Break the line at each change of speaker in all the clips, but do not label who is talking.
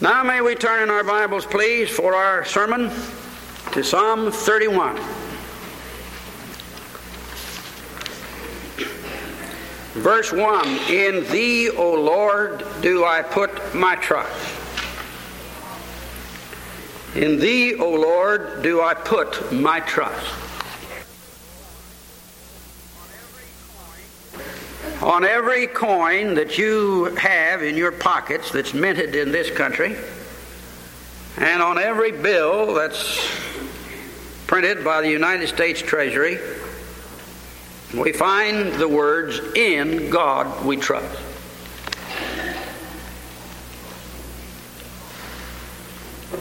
Now, may we turn in our Bibles, please, for our sermon to Psalm 31. Verse 1 In thee, O Lord, do I put my trust. In thee, O Lord, do I put my trust. On every coin that you have in your pockets that's minted in this country, and on every bill that's printed by the United States Treasury, we find the words, In God we trust.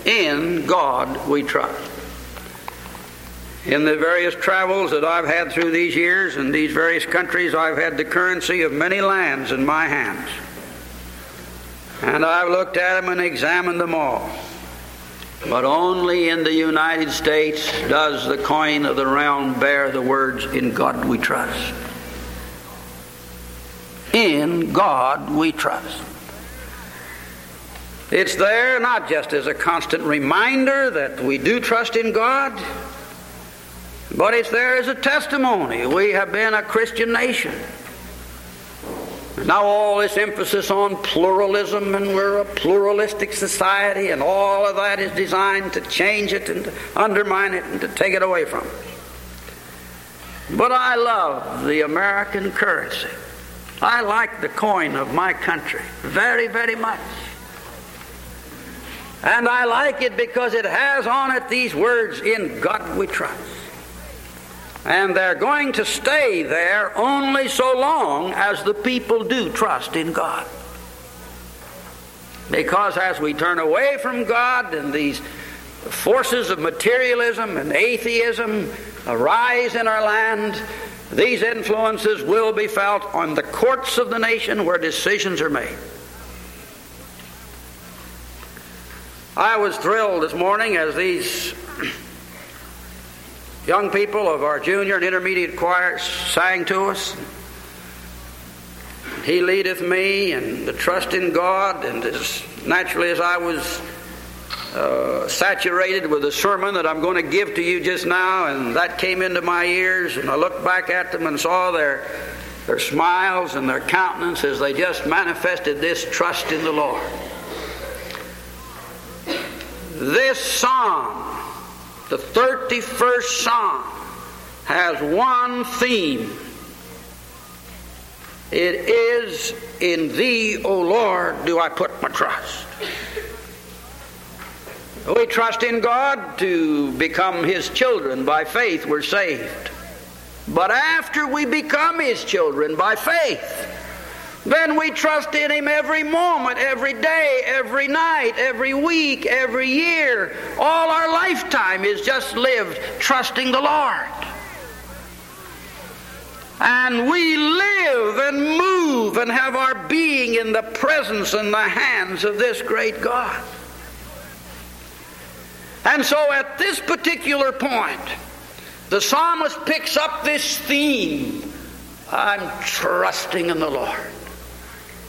In God we trust. In the various travels that I've had through these years in these various countries, I've had the currency of many lands in my hands. And I've looked at them and examined them all. But only in the United States does the coin of the realm bear the words, In God we trust. In God we trust. It's there not just as a constant reminder that we do trust in God, but it's there as a testimony. We have been a Christian nation. Now, all this emphasis on pluralism, and we're a pluralistic society, and all of that is designed to change it and to undermine it and to take it away from us. But I love the American currency. I like the coin of my country very, very much. And I like it because it has on it these words, In God we trust. And they're going to stay there only so long as the people do trust in God. Because as we turn away from God and these forces of materialism and atheism arise in our land, these influences will be felt on the courts of the nation where decisions are made. I was thrilled this morning as these young people of our junior and intermediate choirs sang to us. He leadeth me, and the trust in God, and as naturally as I was uh, saturated with the sermon that I'm going to give to you just now, and that came into my ears, and I looked back at them and saw their their smiles and their countenance as they just manifested this trust in the Lord. This psalm the 31st Psalm has one theme. It is in thee, O Lord, do I put my trust. We trust in God to become His children. By faith, we're saved. But after we become His children by faith, then we trust in Him every moment, every day, every night, every week, every year. All our lifetime is just lived trusting the Lord. And we live and move and have our being in the presence and the hands of this great God. And so at this particular point, the psalmist picks up this theme I'm trusting in the Lord.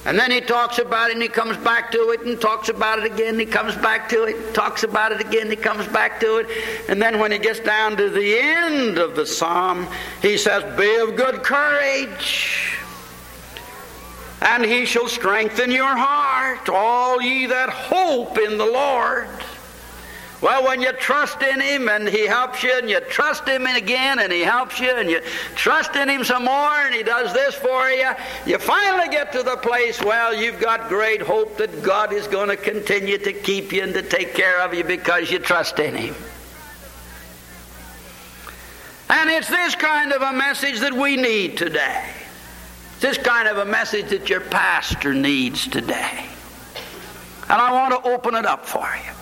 And then he talks about it and he comes back to it and talks about it again. He comes back to it, talks about it again, he comes back to it. And then when he gets down to the end of the psalm, he says, Be of good courage, and he shall strengthen your heart, all ye that hope in the Lord. Well, when you trust in Him and He helps you, and you trust Him again and He helps you, and you trust in Him some more and He does this for you, you finally get to the place, well, you've got great hope that God is going to continue to keep you and to take care of you because you trust in Him. And it's this kind of a message that we need today. It's this kind of a message that your pastor needs today. And I want to open it up for you.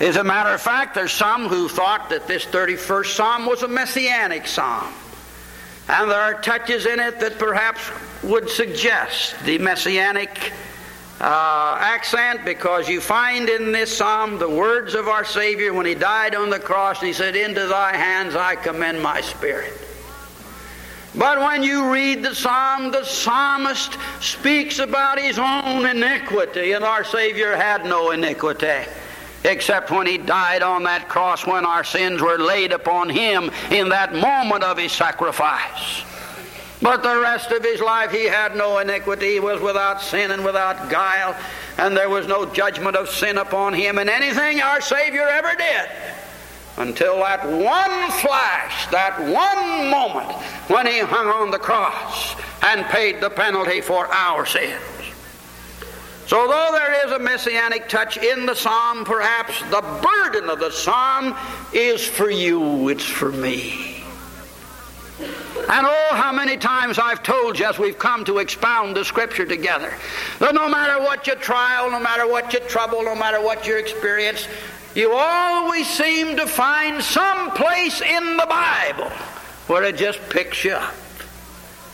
As a matter of fact, there's some who thought that this 31st Psalm was a messianic psalm. And there are touches in it that perhaps would suggest the messianic uh, accent because you find in this psalm the words of our Savior when He died on the cross. He said, Into thy hands I commend my spirit. But when you read the psalm, the psalmist speaks about his own iniquity, and our Savior had no iniquity except when he died on that cross when our sins were laid upon him in that moment of his sacrifice. But the rest of his life he had no iniquity. He was without sin and without guile, and there was no judgment of sin upon him in anything our Savior ever did. Until that one flash, that one moment when he hung on the cross and paid the penalty for our sins. So, though there is a messianic touch in the psalm, perhaps the burden of the psalm is for you, it's for me. And oh, how many times I've told you as we've come to expound the Scripture together that no matter what your trial, no matter what your trouble, no matter what your experience, you always seem to find some place in the Bible where it just picks you up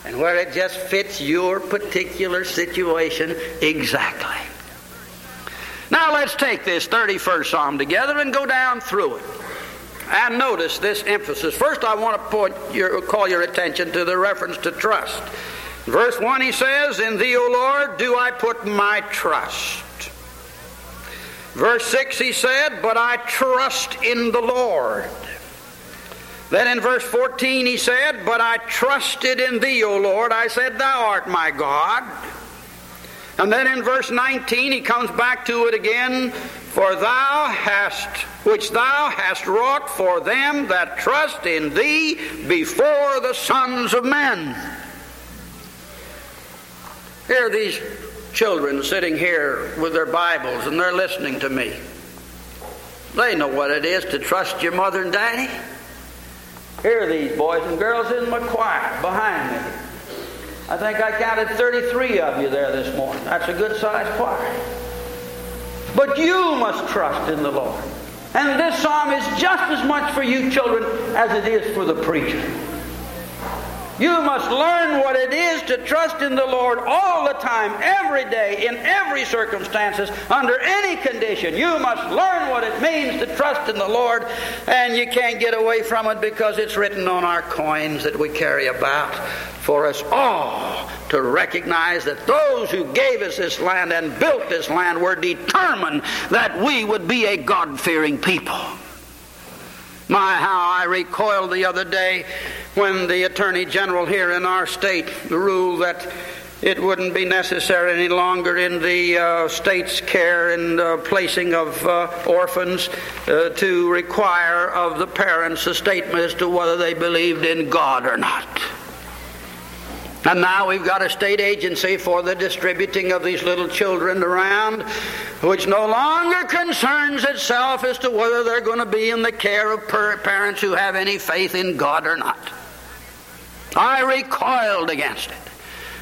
and where it just fits your particular situation exactly. Now let's take this 31st Psalm together and go down through it. And notice this emphasis. First, I want to point your, call your attention to the reference to trust. Verse 1, he says, In thee, O Lord, do I put my trust. Verse 6, he said, But I trust in the Lord. Then in verse 14 he said, But I trusted in thee, O Lord. I said, Thou art my God. And then in verse 19 he comes back to it again, For thou hast, which thou hast wrought for them that trust in thee before the sons of men. Here are these children sitting here with their Bibles and they're listening to me. They know what it is to trust your mother and daddy. Here are these boys and girls in my choir behind me. I think I counted 33 of you there this morning. That's a good sized choir. But you must trust in the Lord. And this psalm is just as much for you children as it is for the preacher. You must learn what it is to trust in the Lord all the time, every day, in every circumstances, under any condition. You must learn what it means to trust in the Lord, and you can't get away from it because it's written on our coins that we carry about for us all to recognize that those who gave us this land and built this land were determined that we would be a God fearing people. My, how I recoiled the other day when the Attorney General here in our state ruled that it wouldn't be necessary any longer in the uh, state's care and uh, placing of uh, orphans uh, to require of the parents a statement as to whether they believed in God or not. And now we've got a state agency for the distributing of these little children around, which no longer concerns itself as to whether they're going to be in the care of parents who have any faith in God or not. I recoiled against it.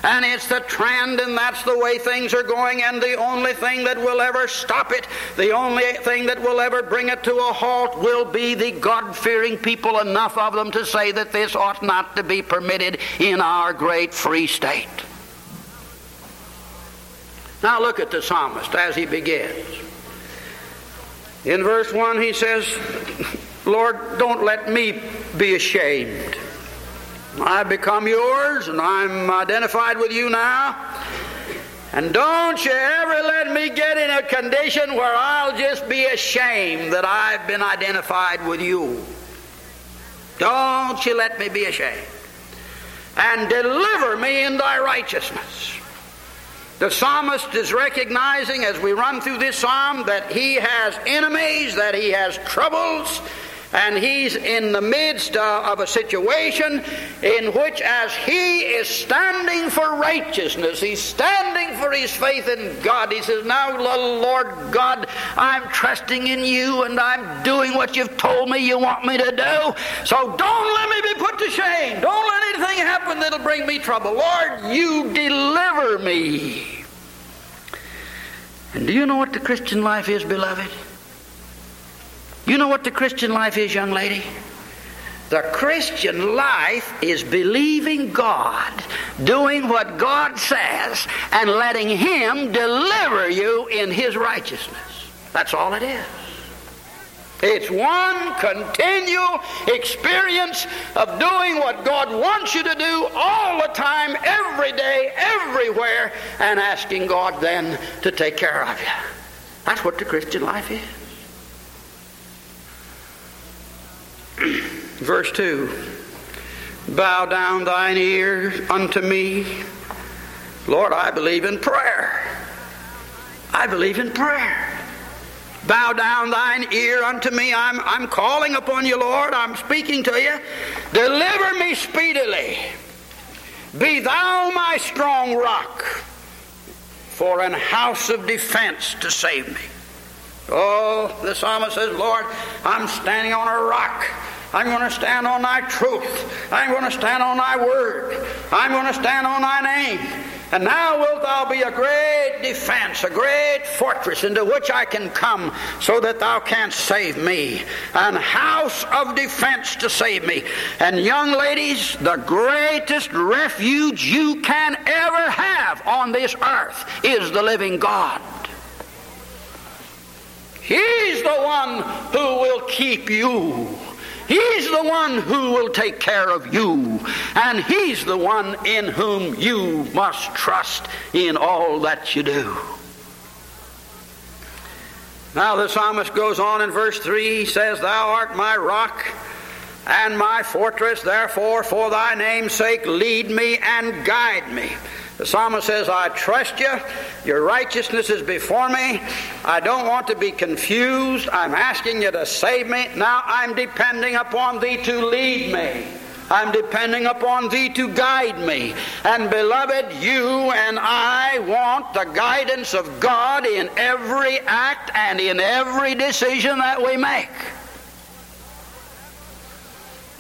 And it's the trend, and that's the way things are going, and the only thing that will ever stop it, the only thing that will ever bring it to a halt, will be the God fearing people, enough of them to say that this ought not to be permitted in our great free state. Now look at the psalmist as he begins. In verse 1, he says, Lord, don't let me be ashamed. I've become yours and I'm identified with you now. And don't you ever let me get in a condition where I'll just be ashamed that I've been identified with you. Don't you let me be ashamed. And deliver me in thy righteousness. The psalmist is recognizing as we run through this psalm that he has enemies, that he has troubles, and he's in the midst of a situation in which, as he is standing for righteousness, he's standing for his faith in God. He says, Now, Lord God, I'm trusting in you and I'm doing what you've told me you want me to do. So don't let me be put to shame. Don't let anything happen that'll bring me trouble. Lord, you deliver me. And do you know what the Christian life is, beloved? You know what the Christian life is, young lady? The Christian life is believing God, doing what God says, and letting Him deliver you in His righteousness. That's all it is. It's one continual experience of doing what God wants you to do all the time, every day, everywhere, and asking God then to take care of you. That's what the Christian life is. Verse 2 Bow down thine ear unto me. Lord, I believe in prayer. I believe in prayer. Bow down thine ear unto me. I'm, I'm calling upon you, Lord. I'm speaking to you. Deliver me speedily. Be thou my strong rock for an house of defense to save me. Oh, the psalmist says, Lord, I'm standing on a rock. I'm going to stand on thy truth. I'm going to stand on thy word. I'm going to stand on thy name. And now wilt thou be a great defense, a great fortress into which I can come so that thou canst save me. An house of defense to save me. And young ladies, the greatest refuge you can ever have on this earth is the living God. He's the one who will keep you. He's the one who will take care of you, and He's the one in whom you must trust in all that you do. Now, the psalmist goes on in verse 3 he says, Thou art my rock and my fortress, therefore, for thy name's sake, lead me and guide me. The psalmist says, I trust you. Your righteousness is before me. I don't want to be confused. I'm asking you to save me. Now I'm depending upon thee to lead me. I'm depending upon thee to guide me. And beloved, you and I want the guidance of God in every act and in every decision that we make.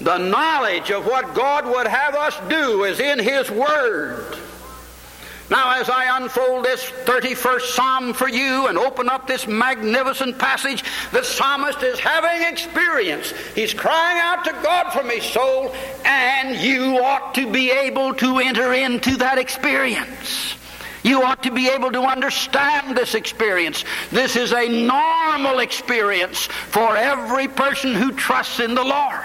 The knowledge of what God would have us do is in His Word. Now, as I unfold this 31st Psalm for you and open up this magnificent passage, the psalmist is having experience. He's crying out to God for his soul, and you ought to be able to enter into that experience. You ought to be able to understand this experience. This is a normal experience for every person who trusts in the Lord.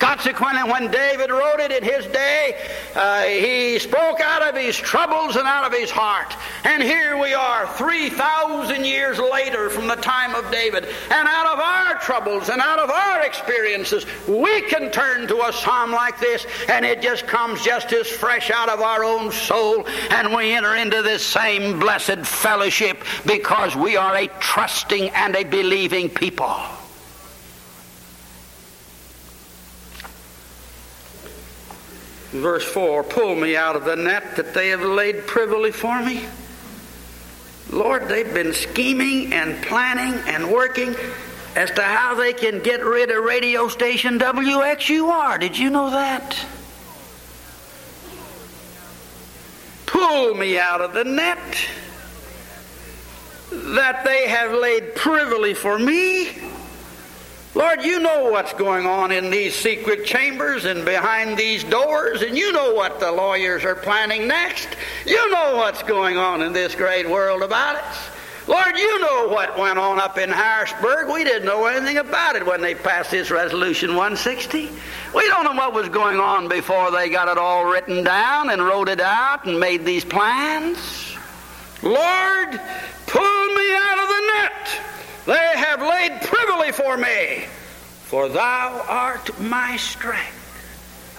Consequently, when David wrote it in his day, uh, he spoke out of his troubles and out of his heart. And here we are, 3,000 years later from the time of David. And out of our troubles and out of our experiences, we can turn to a psalm like this, and it just comes just as fresh out of our own soul. And we enter into this same blessed fellowship because we are a trusting and a believing people. Verse 4 Pull me out of the net that they have laid privily for me. Lord, they've been scheming and planning and working as to how they can get rid of radio station WXUR. Did you know that? Pull me out of the net that they have laid privily for me. Lord, you know what's going on in these secret chambers and behind these doors, and you know what the lawyers are planning next. You know what's going on in this great world about it. Lord, you know what went on up in Harrisburg. We didn't know anything about it when they passed this Resolution 160. We don't know what was going on before they got it all written down and wrote it out and made these plans. Lord, pull me out of the net they have laid privily for me, for thou art my strength.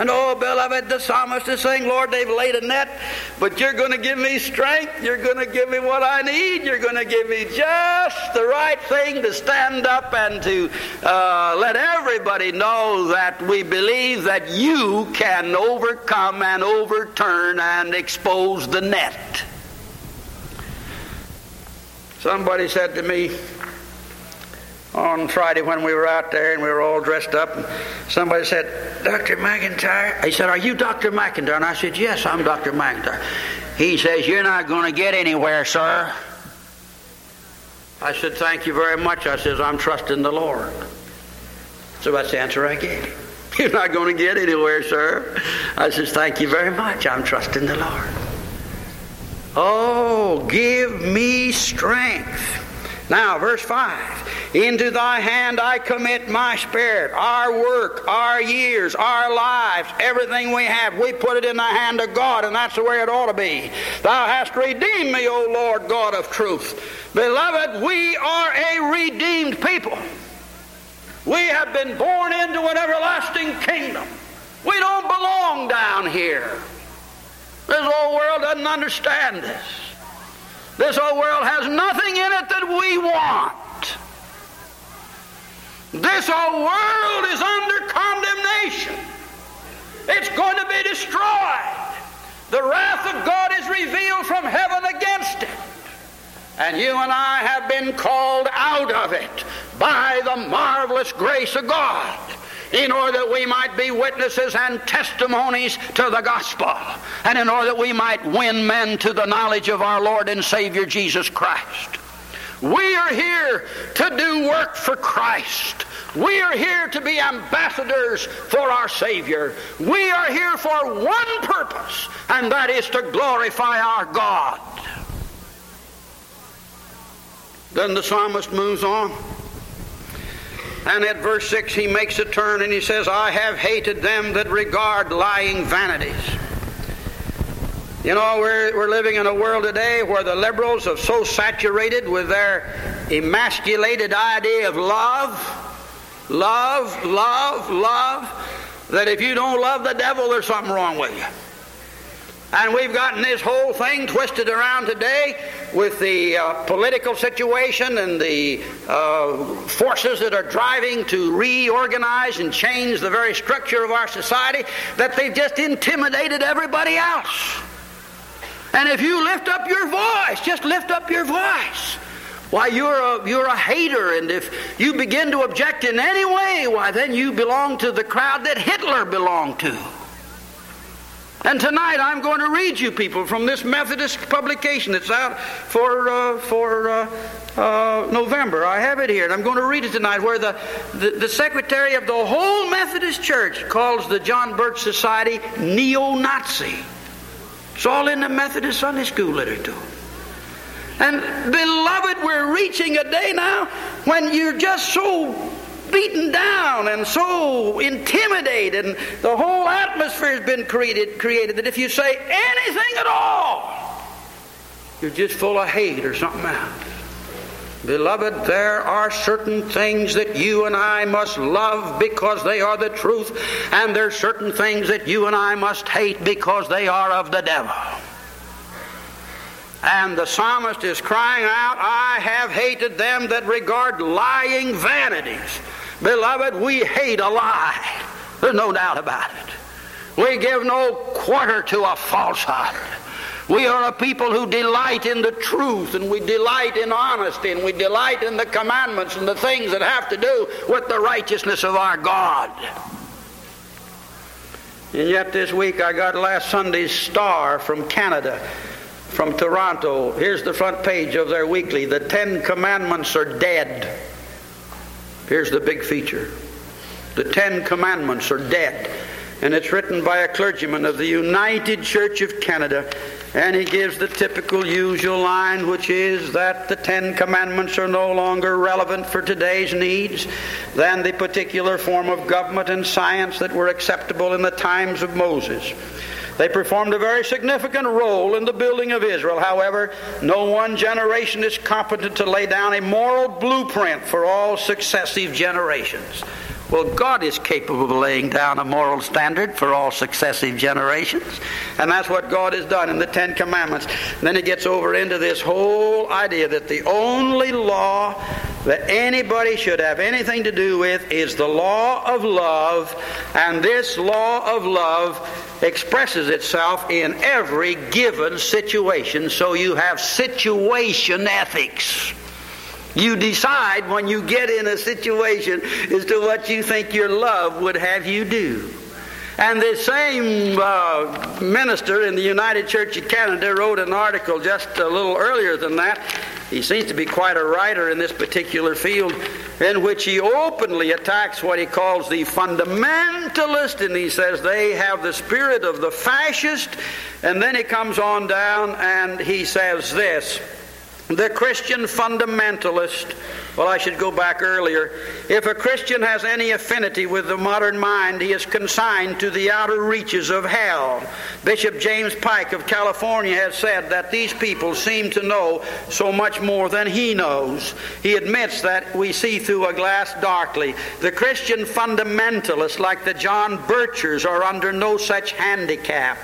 And oh, beloved, the psalmist is saying, Lord, they've laid a net, but you're going to give me strength. You're going to give me what I need. You're going to give me just the right thing to stand up and to uh, let everybody know that we believe that you can overcome and overturn and expose the net. Somebody said to me, on Friday when we were out there and we were all dressed up. And somebody said, Dr. McIntire? He said, Are you Dr. McIntire? And I said, Yes, I'm Dr. McIntire. He says, You're not going to get anywhere, sir. I said, Thank you very much. I says, I'm trusting the Lord. So that's the answer I gave. You're not going to get anywhere, sir. I says, Thank you very much. I'm trusting the Lord. Oh, give me strength Now, verse 5 Into thy hand I commit my spirit, our work, our years, our lives, everything we have, we put it in the hand of God, and that's the way it ought to be. Thou hast redeemed me, O Lord God of truth. Beloved, we are a redeemed people. We have been born into an everlasting kingdom. We don't belong down here. This whole world doesn't understand this. This old world has nothing in it that we want. This old world is under condemnation. It's going to be destroyed. The wrath of God is revealed from heaven against it. And you and I have been called out of it by the marvelous grace of God in order that we might be witnesses and testimonies to the gospel, and in order that we might win men to the knowledge of our Lord and Savior Jesus Christ. We are here to do work for Christ. We are here to be ambassadors for our Savior. We are here for one purpose, and that is to glorify our God. Then the psalmist moves on. And at verse 6, he makes a turn and he says, I have hated them that regard lying vanities. You know, we're, we're living in a world today where the liberals have so saturated with their emasculated idea of love, love, love, love, that if you don't love the devil, there's something wrong with you. And we've gotten this whole thing twisted around today with the uh, political situation and the uh, forces that are driving to reorganize and change the very structure of our society that they've just intimidated everybody else. And if you lift up your voice, just lift up your voice. Why, you're a, you're a hater, and if you begin to object in any way, why, then you belong to the crowd that Hitler belonged to. And tonight I'm going to read you people from this Methodist publication that's out for, uh, for uh, uh, November. I have it here, and I'm going to read it tonight, where the, the, the secretary of the whole Methodist Church calls the John Birch Society neo Nazi. It's all in the Methodist Sunday School literature. And beloved, we're reaching a day now when you're just so beaten down and so intimidated, and the whole atmosphere has been created, created that if you say anything at all, you're just full of hate or something else. Beloved, there are certain things that you and I must love because they are the truth, and there are certain things that you and I must hate because they are of the devil. And the psalmist is crying out, I have hated them that regard lying vanities. Beloved, we hate a lie. There's no doubt about it. We give no quarter to a falsehood. We are a people who delight in the truth and we delight in honesty and we delight in the commandments and the things that have to do with the righteousness of our God. And yet this week I got last Sunday's Star from Canada, from Toronto. Here's the front page of their weekly. The Ten Commandments are dead. Here's the big feature the Ten Commandments are dead. And it's written by a clergyman of the United Church of Canada. And he gives the typical usual line, which is that the Ten Commandments are no longer relevant for today's needs than the particular form of government and science that were acceptable in the times of Moses. They performed a very significant role in the building of Israel. However, no one generation is competent to lay down a moral blueprint for all successive generations. Well, God is capable of laying down a moral standard for all successive generations. And that's what God has done in the Ten Commandments. And then he gets over into this whole idea that the only law that anybody should have anything to do with is the law of love. And this law of love expresses itself in every given situation. So you have situation ethics. You decide when you get in a situation as to what you think your love would have you do. And the same uh, minister in the United Church of Canada wrote an article just a little earlier than that. He seems to be quite a writer in this particular field, in which he openly attacks what he calls the fundamentalist, and he says they have the spirit of the fascist. And then he comes on down and he says this. The Christian fundamentalist, well, I should go back earlier. If a Christian has any affinity with the modern mind, he is consigned to the outer reaches of hell. Bishop James Pike of California has said that these people seem to know so much more than he knows. He admits that we see through a glass darkly. The Christian fundamentalists, like the John Birchers, are under no such handicap.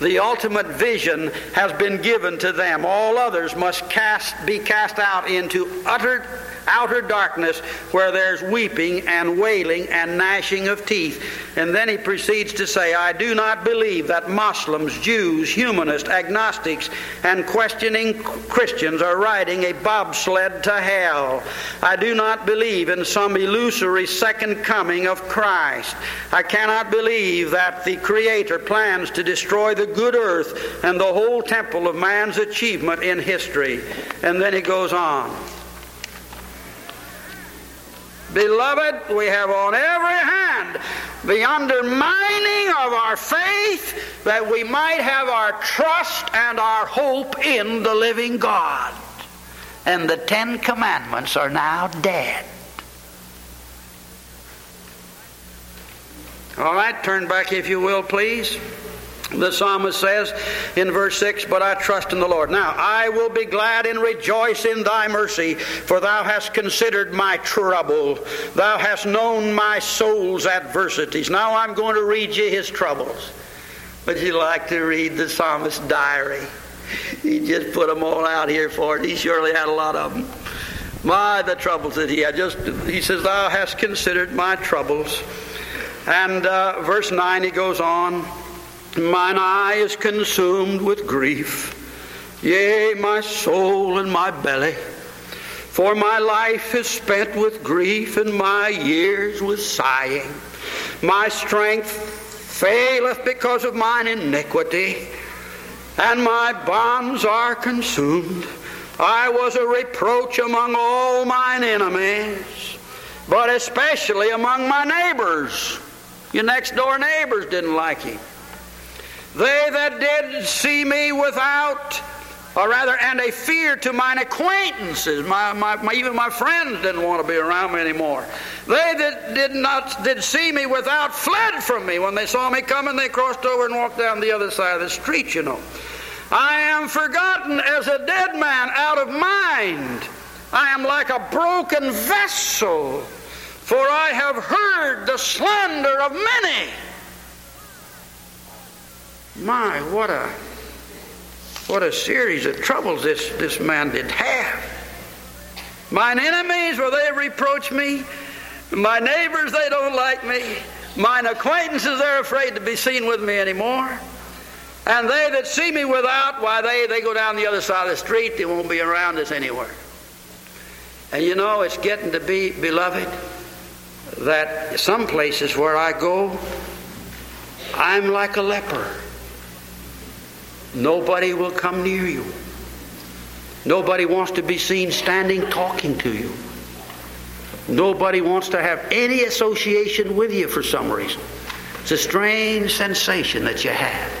The ultimate vision has been given to them. All others must cast, be cast out into utter outer darkness where there's weeping and wailing and gnashing of teeth. And then he proceeds to say, I do not believe that Muslims, Jews, humanists, agnostics, and questioning Christians are riding a bobsled to hell. I do not believe in some illusory second coming of Christ. I cannot believe that the Creator plans to destroy the good earth and the whole temple of man's achievement in history. And then he goes on. Beloved, we have on every hand the undermining of our faith that we might have our trust and our hope in the living God. And the Ten Commandments are now dead. All right, turn back if you will, please. The psalmist says in verse 6, But I trust in the Lord. Now, I will be glad and rejoice in thy mercy, for thou hast considered my trouble. Thou hast known my soul's adversities. Now I'm going to read you his troubles. Would you like to read the psalmist's diary? He just put them all out here for it. He surely had a lot of them. My, the troubles that he had. Just he says, Thou hast considered my troubles. And uh, verse 9, he goes on. Mine eye is consumed with grief, yea, my soul and my belly. For my life is spent with grief, and my years with sighing. My strength faileth because of mine iniquity, and my bonds are consumed. I was a reproach among all mine enemies, but especially among my neighbors. Your next door neighbors didn't like him. They that did see me without, or rather, and a fear to mine acquaintances, my, my, my, even my friends didn't want to be around me anymore. They that did not did see me without fled from me. When they saw me coming, they crossed over and walked down the other side of the street, you know. I am forgotten as a dead man out of mind. I am like a broken vessel, for I have heard the slander of many. My, what a what a series of troubles this, this man did have. Mine enemies, well, they reproach me. My neighbors, they don't like me. Mine acquaintances, they're afraid to be seen with me anymore. And they that see me without, why, they, they go down the other side of the street. They won't be around us anywhere. And you know, it's getting to be, beloved, that some places where I go, I'm like a leper. Nobody will come near you. Nobody wants to be seen standing talking to you. Nobody wants to have any association with you for some reason. It's a strange sensation that you have.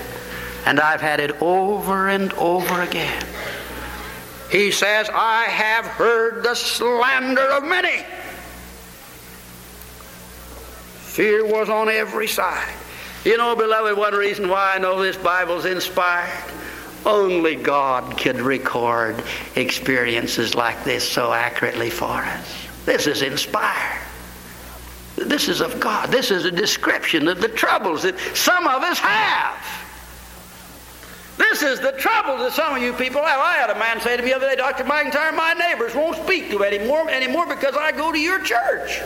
And I've had it over and over again. He says, I have heard the slander of many. Fear was on every side. You know, beloved, one reason why I know this Bible's inspired. Only God could record experiences like this so accurately for us. This is inspired. This is of God. This is a description of the troubles that some of us have. This is the trouble that some of you people have. I had a man say to me the other day, Dr. McIntire, my neighbors won't speak to me anymore, anymore because I go to your church.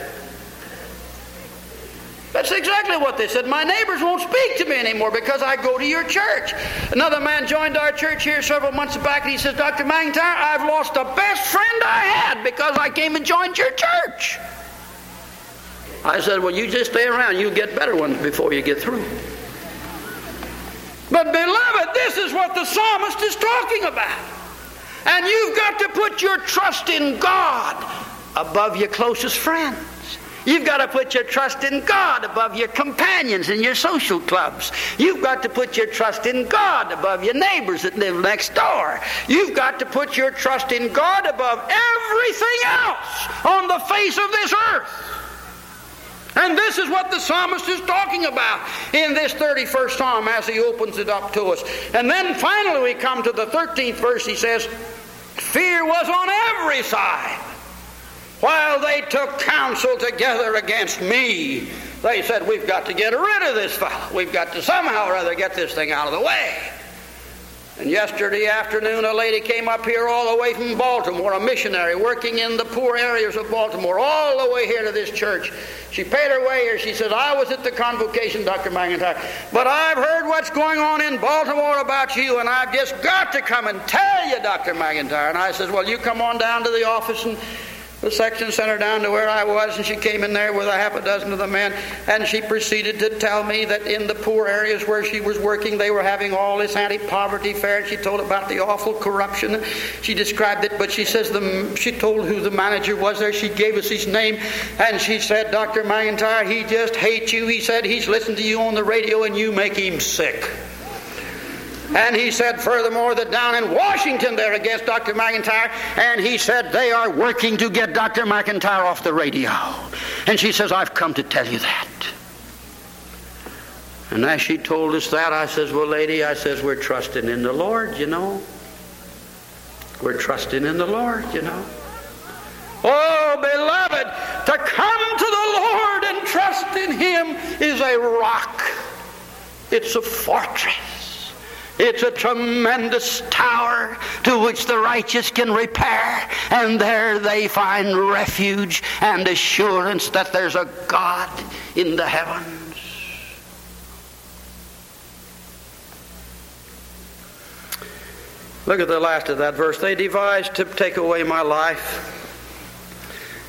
That's exactly what they said. My neighbors won't speak to me anymore because I go to your church. Another man joined our church here several months back and he says, Dr. McIntire, I've lost the best friend I had because I came and joined your church. I said, Well, you just stay around. You'll get better ones before you get through. But, beloved, this is what the psalmist is talking about. And you've got to put your trust in God above your closest friends. You've got to put your trust in God above your companions and your social clubs. You've got to put your trust in God above your neighbors that live next door. You've got to put your trust in God above everything else on the face of this earth. And this is what the psalmist is talking about in this 31st psalm as he opens it up to us. And then finally we come to the 13th verse. He says, Fear was on every side. While they took counsel together against me, they said, We've got to get rid of this fellow. We've got to somehow or other get this thing out of the way. And yesterday afternoon, a lady came up here all the way from Baltimore, a missionary working in the poor areas of Baltimore, all the way here to this church. She paid her way here. She said, I was at the convocation, Dr. McIntire, but I've heard what's going on in Baltimore about you, and I've just got to come and tell you, Dr. McIntire. And I said, Well, you come on down to the office and the section sent her down to where I was, and she came in there with a half a dozen of the men, and she proceeded to tell me that in the poor areas where she was working, they were having all this anti-poverty fair. And she told about the awful corruption. She described it, but she says the she told who the manager was there. She gave us his name, and she said, "Dr. McIntire, he just hates you." He said he's listened to you on the radio, and you make him sick. And he said, furthermore, that down in Washington they're against Dr. McIntire. And he said, they are working to get Dr. McIntire off the radio. And she says, I've come to tell you that. And as she told us that, I says, Well, lady, I says, we're trusting in the Lord, you know. We're trusting in the Lord, you know. Oh, beloved, to come to the Lord and trust in Him is a rock, it's a fortress. It's a tremendous tower to which the righteous can repair, and there they find refuge and assurance that there's a God in the heavens. Look at the last of that verse. They devised to take away my life.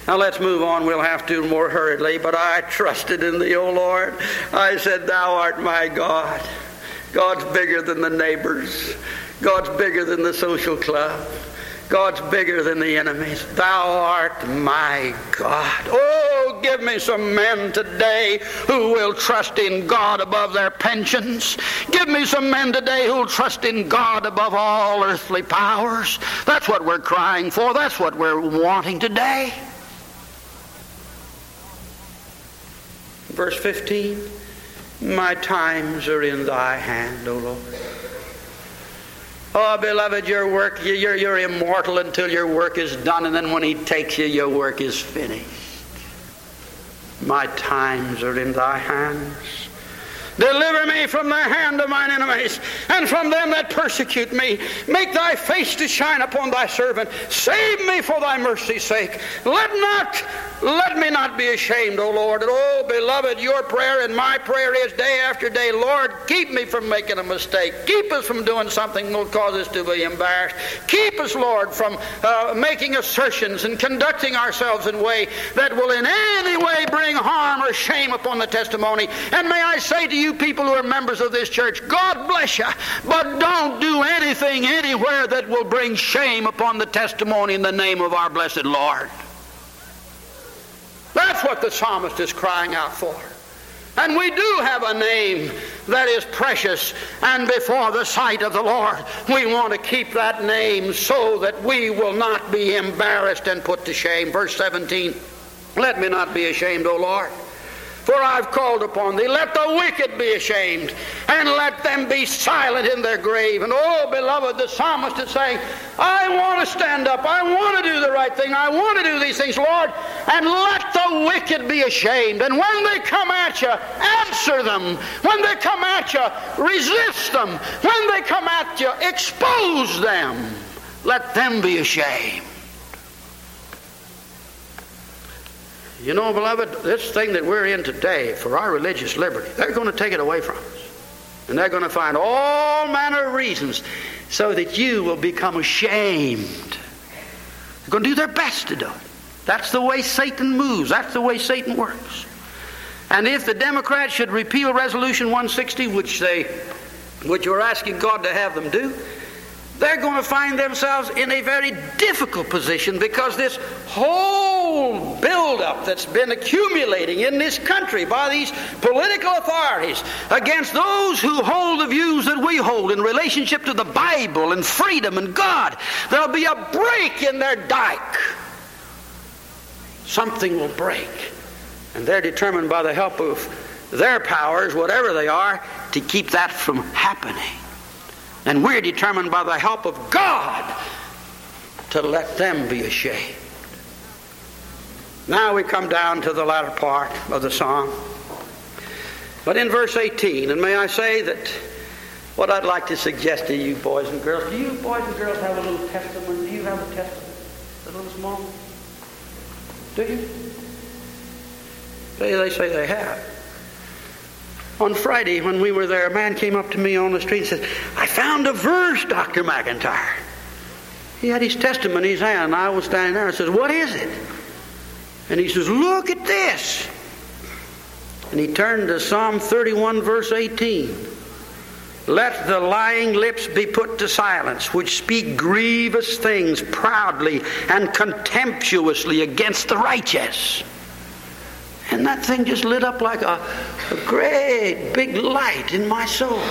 Now let's move on. We'll have to more hurriedly. But I trusted in thee, O Lord. I said, Thou art my God. God's bigger than the neighbors. God's bigger than the social club. God's bigger than the enemies. Thou art my God. Oh, give me some men today who will trust in God above their pensions. Give me some men today who will trust in God above all earthly powers. That's what we're crying for. That's what we're wanting today. Verse 15. My times are in thy hand, O Lord. Oh, beloved, your work, you're, you're immortal until your work is done, and then when He takes you, your work is finished. My times are in thy hands. Deliver me from the hand of mine enemies and from them that persecute me. Make thy face to shine upon thy servant. Save me for thy mercy's sake. Let not let me not be ashamed, O Lord. And oh, beloved, your prayer and my prayer is day after day, Lord, keep me from making a mistake. Keep us from doing something that will cause us to be embarrassed. Keep us, Lord, from uh, making assertions and conducting ourselves in a way that will in any way bring harm or shame upon the testimony. And may I say to you, people who are members of this church, God bless you, but don't do anything anywhere that will bring shame upon the testimony in the name of our blessed Lord. That's what the psalmist is crying out for. And we do have a name that is precious and before the sight of the Lord. We want to keep that name so that we will not be embarrassed and put to shame. Verse 17 Let me not be ashamed, O Lord for I've called upon thee. Let the wicked be ashamed, and let them be silent in their grave. And oh, beloved, the psalmist is saying, I want to stand up. I want to do the right thing. I want to do these things, Lord, and let the wicked be ashamed. And when they come at you, answer them. When they come at you, resist them. When they come at you, expose them. Let them be ashamed. You know, beloved, this thing that we're in today for our religious liberty, they're going to take it away from us. And they're going to find all manner of reasons so that you will become ashamed. They're going to do their best to do it. That's the way Satan moves. That's the way Satan works. And if the Democrats should repeal Resolution 160, which they which we're asking God to have them do, they're going to find themselves in a very difficult position because this whole buildup that's been accumulating in this country by these political authorities against those who hold the views that we hold in relationship to the Bible and freedom and God. There'll be a break in their dike. Something will break. And they're determined by the help of their powers, whatever they are, to keep that from happening. And we're determined by the help of God to let them be ashamed. Now we come down to the latter part of the song. But in verse 18, and may I say that what I'd like to suggest to you, boys and girls, do you boys and girls have a little testament? Do you have a testament? A little small? Do you? They, they say they have. On Friday, when we were there, a man came up to me on the street and said, I found a verse, Dr. McIntire. He had his testament in his hand, and I was standing there and says, What is it? And he says, Look at this. And he turned to Psalm 31, verse 18. Let the lying lips be put to silence, which speak grievous things proudly and contemptuously against the righteous. And that thing just lit up like a, a great big light in my soul.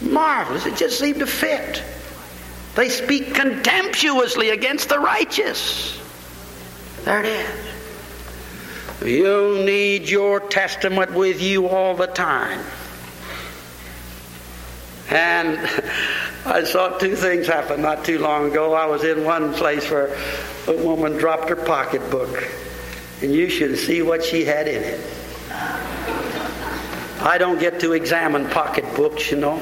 Marvelous. It just seemed to fit. They speak contemptuously against the righteous. There it is. You need your testament with you all the time. And I saw two things happen not too long ago. I was in one place where a woman dropped her pocketbook, and you should see what she had in it. I don't get to examine pocketbooks, you know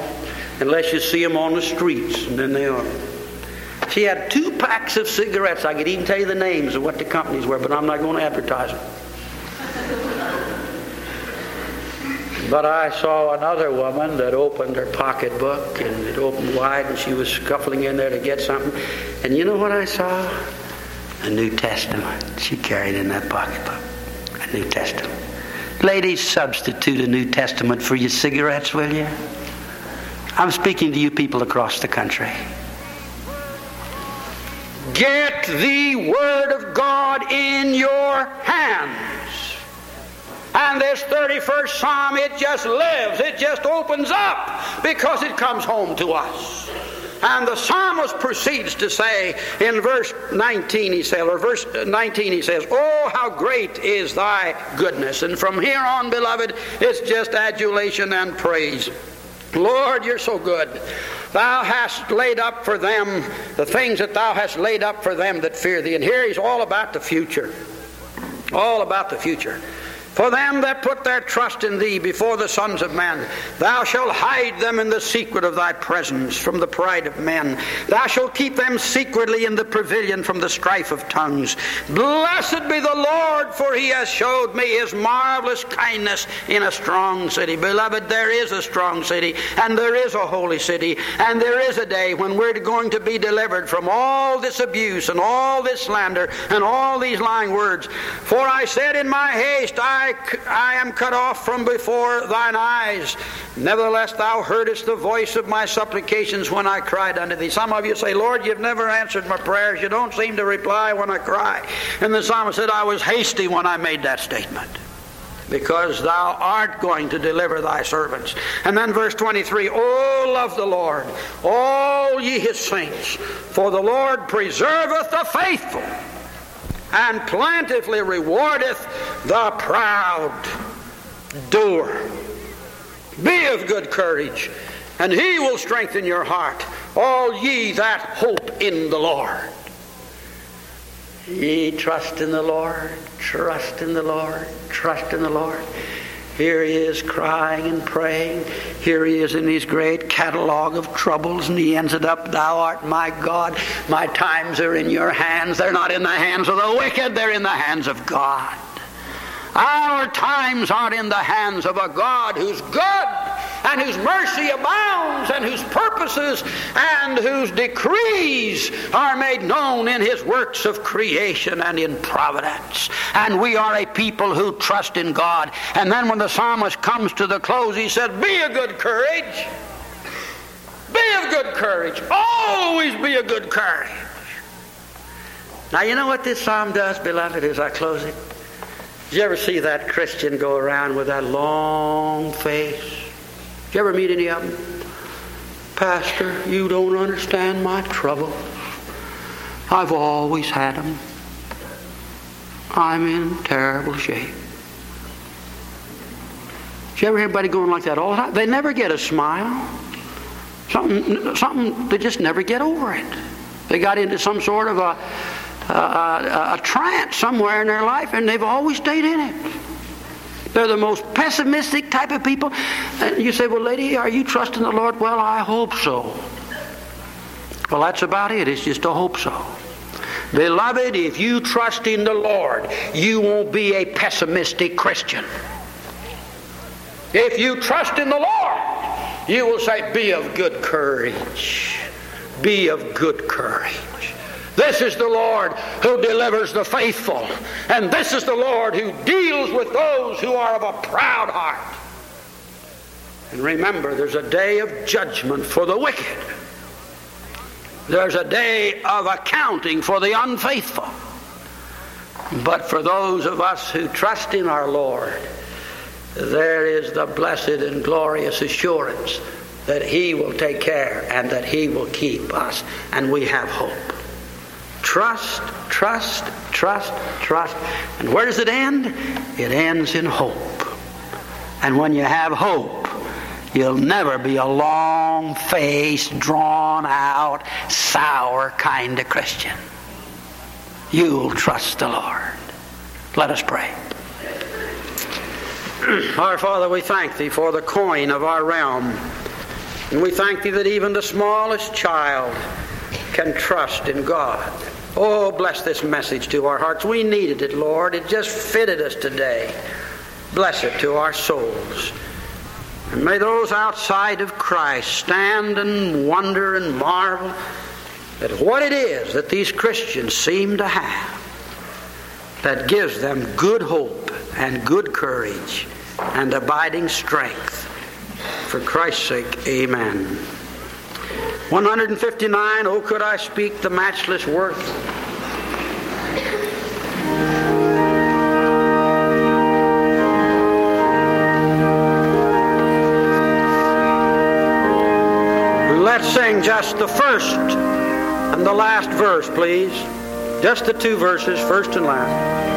unless you see them on the streets, and then they are. She had two packs of cigarettes. I could even tell you the names of what the companies were, but I'm not going to advertise them. But I saw another woman that opened her pocketbook and it opened wide and she was scuffling in there to get something. And you know what I saw? A New Testament she carried in that pocketbook. A New Testament. Ladies, substitute a New Testament for your cigarettes, will you? I'm speaking to you people across the country. Get the Word of God in your hands. And this 31st Psalm, it just lives, it just opens up because it comes home to us. And the psalmist proceeds to say in verse 19, he says, or verse 19, he says, Oh, how great is thy goodness. And from here on, beloved, it's just adulation and praise. Lord, you're so good. Thou hast laid up for them the things that thou hast laid up for them that fear thee. And here he's all about the future. All about the future. For them that put their trust in thee before the sons of men, thou shalt hide them in the secret of thy presence from the pride of men. Thou shalt keep them secretly in the pavilion from the strife of tongues. Blessed be the Lord, for he has showed me his marvelous kindness in a strong city. Beloved, there is a strong city, and there is a holy city, and there is a day when we're going to be delivered from all this abuse and all this slander and all these lying words. For I said in my haste, I I, I am cut off from before thine eyes. Nevertheless, thou heardest the voice of my supplications when I cried unto thee. Some of you say, Lord, you've never answered my prayers. You don't seem to reply when I cry. And the psalmist said, I was hasty when I made that statement because thou art going to deliver thy servants. And then verse 23 Oh, love the Lord, all ye his saints, for the Lord preserveth the faithful and plentifully rewardeth the proud doer. Be of good courage, and he will strengthen your heart, all ye that hope in the Lord. Ye trust in the Lord, trust in the Lord, trust in the Lord. Here he is crying and praying. Here he is in his great catalog of troubles, and he ends it up, Thou art my God. My times are in your hands. They're not in the hands of the wicked, they're in the hands of God. Our times aren't in the hands of a God who's good and whose mercy abounds and whose purposes and whose decrees are made known in his works of creation and in providence. And we are a people who trust in God. And then when the psalmist comes to the close, he said, Be of good courage. Be of good courage. Always be of good courage. Now, you know what this psalm does, beloved, as I close it? Did you ever see that Christian go around with that long face? You ever meet any of them? Pastor, you don't understand my trouble. I've always had them. I'm in terrible shape. Did you ever hear anybody going like that all the time? They never get a smile. Something, something, they just never get over it. They got into some sort of a, a, a, a trance somewhere in their life and they've always stayed in it. They're the most pessimistic type of people. And you say, Well, lady, are you trusting the Lord? Well, I hope so. Well, that's about it. It's just a hope so. Beloved, if you trust in the Lord, you won't be a pessimistic Christian. If you trust in the Lord, you will say, Be of good courage. Be of good courage. This is the Lord who delivers the faithful, and this is the Lord who deals with those who are of a proud heart. And remember, there's a day of judgment for the wicked. There's a day of accounting for the unfaithful. But for those of us who trust in our Lord, there is the blessed and glorious assurance that He will take care and that He will keep us, and we have hope. Trust, trust, trust, trust. And where does it end? It ends in hope. And when you have hope, You'll never be a long faced, drawn out, sour kind of Christian. You'll trust the Lord. Let us pray. Our Father, we thank Thee for the coin of our realm. And we thank Thee that even the smallest child can trust in God. Oh, bless this message to our hearts. We needed it, Lord. It just fitted us today. Bless it to our souls. And may those outside of Christ stand and wonder and marvel at what it is that these Christians seem to have that gives them good hope and good courage and abiding strength. For Christ's sake, amen. 159, oh, could I speak the matchless worth let's sing just the first and the last verse, please. Just the two verses, first and last.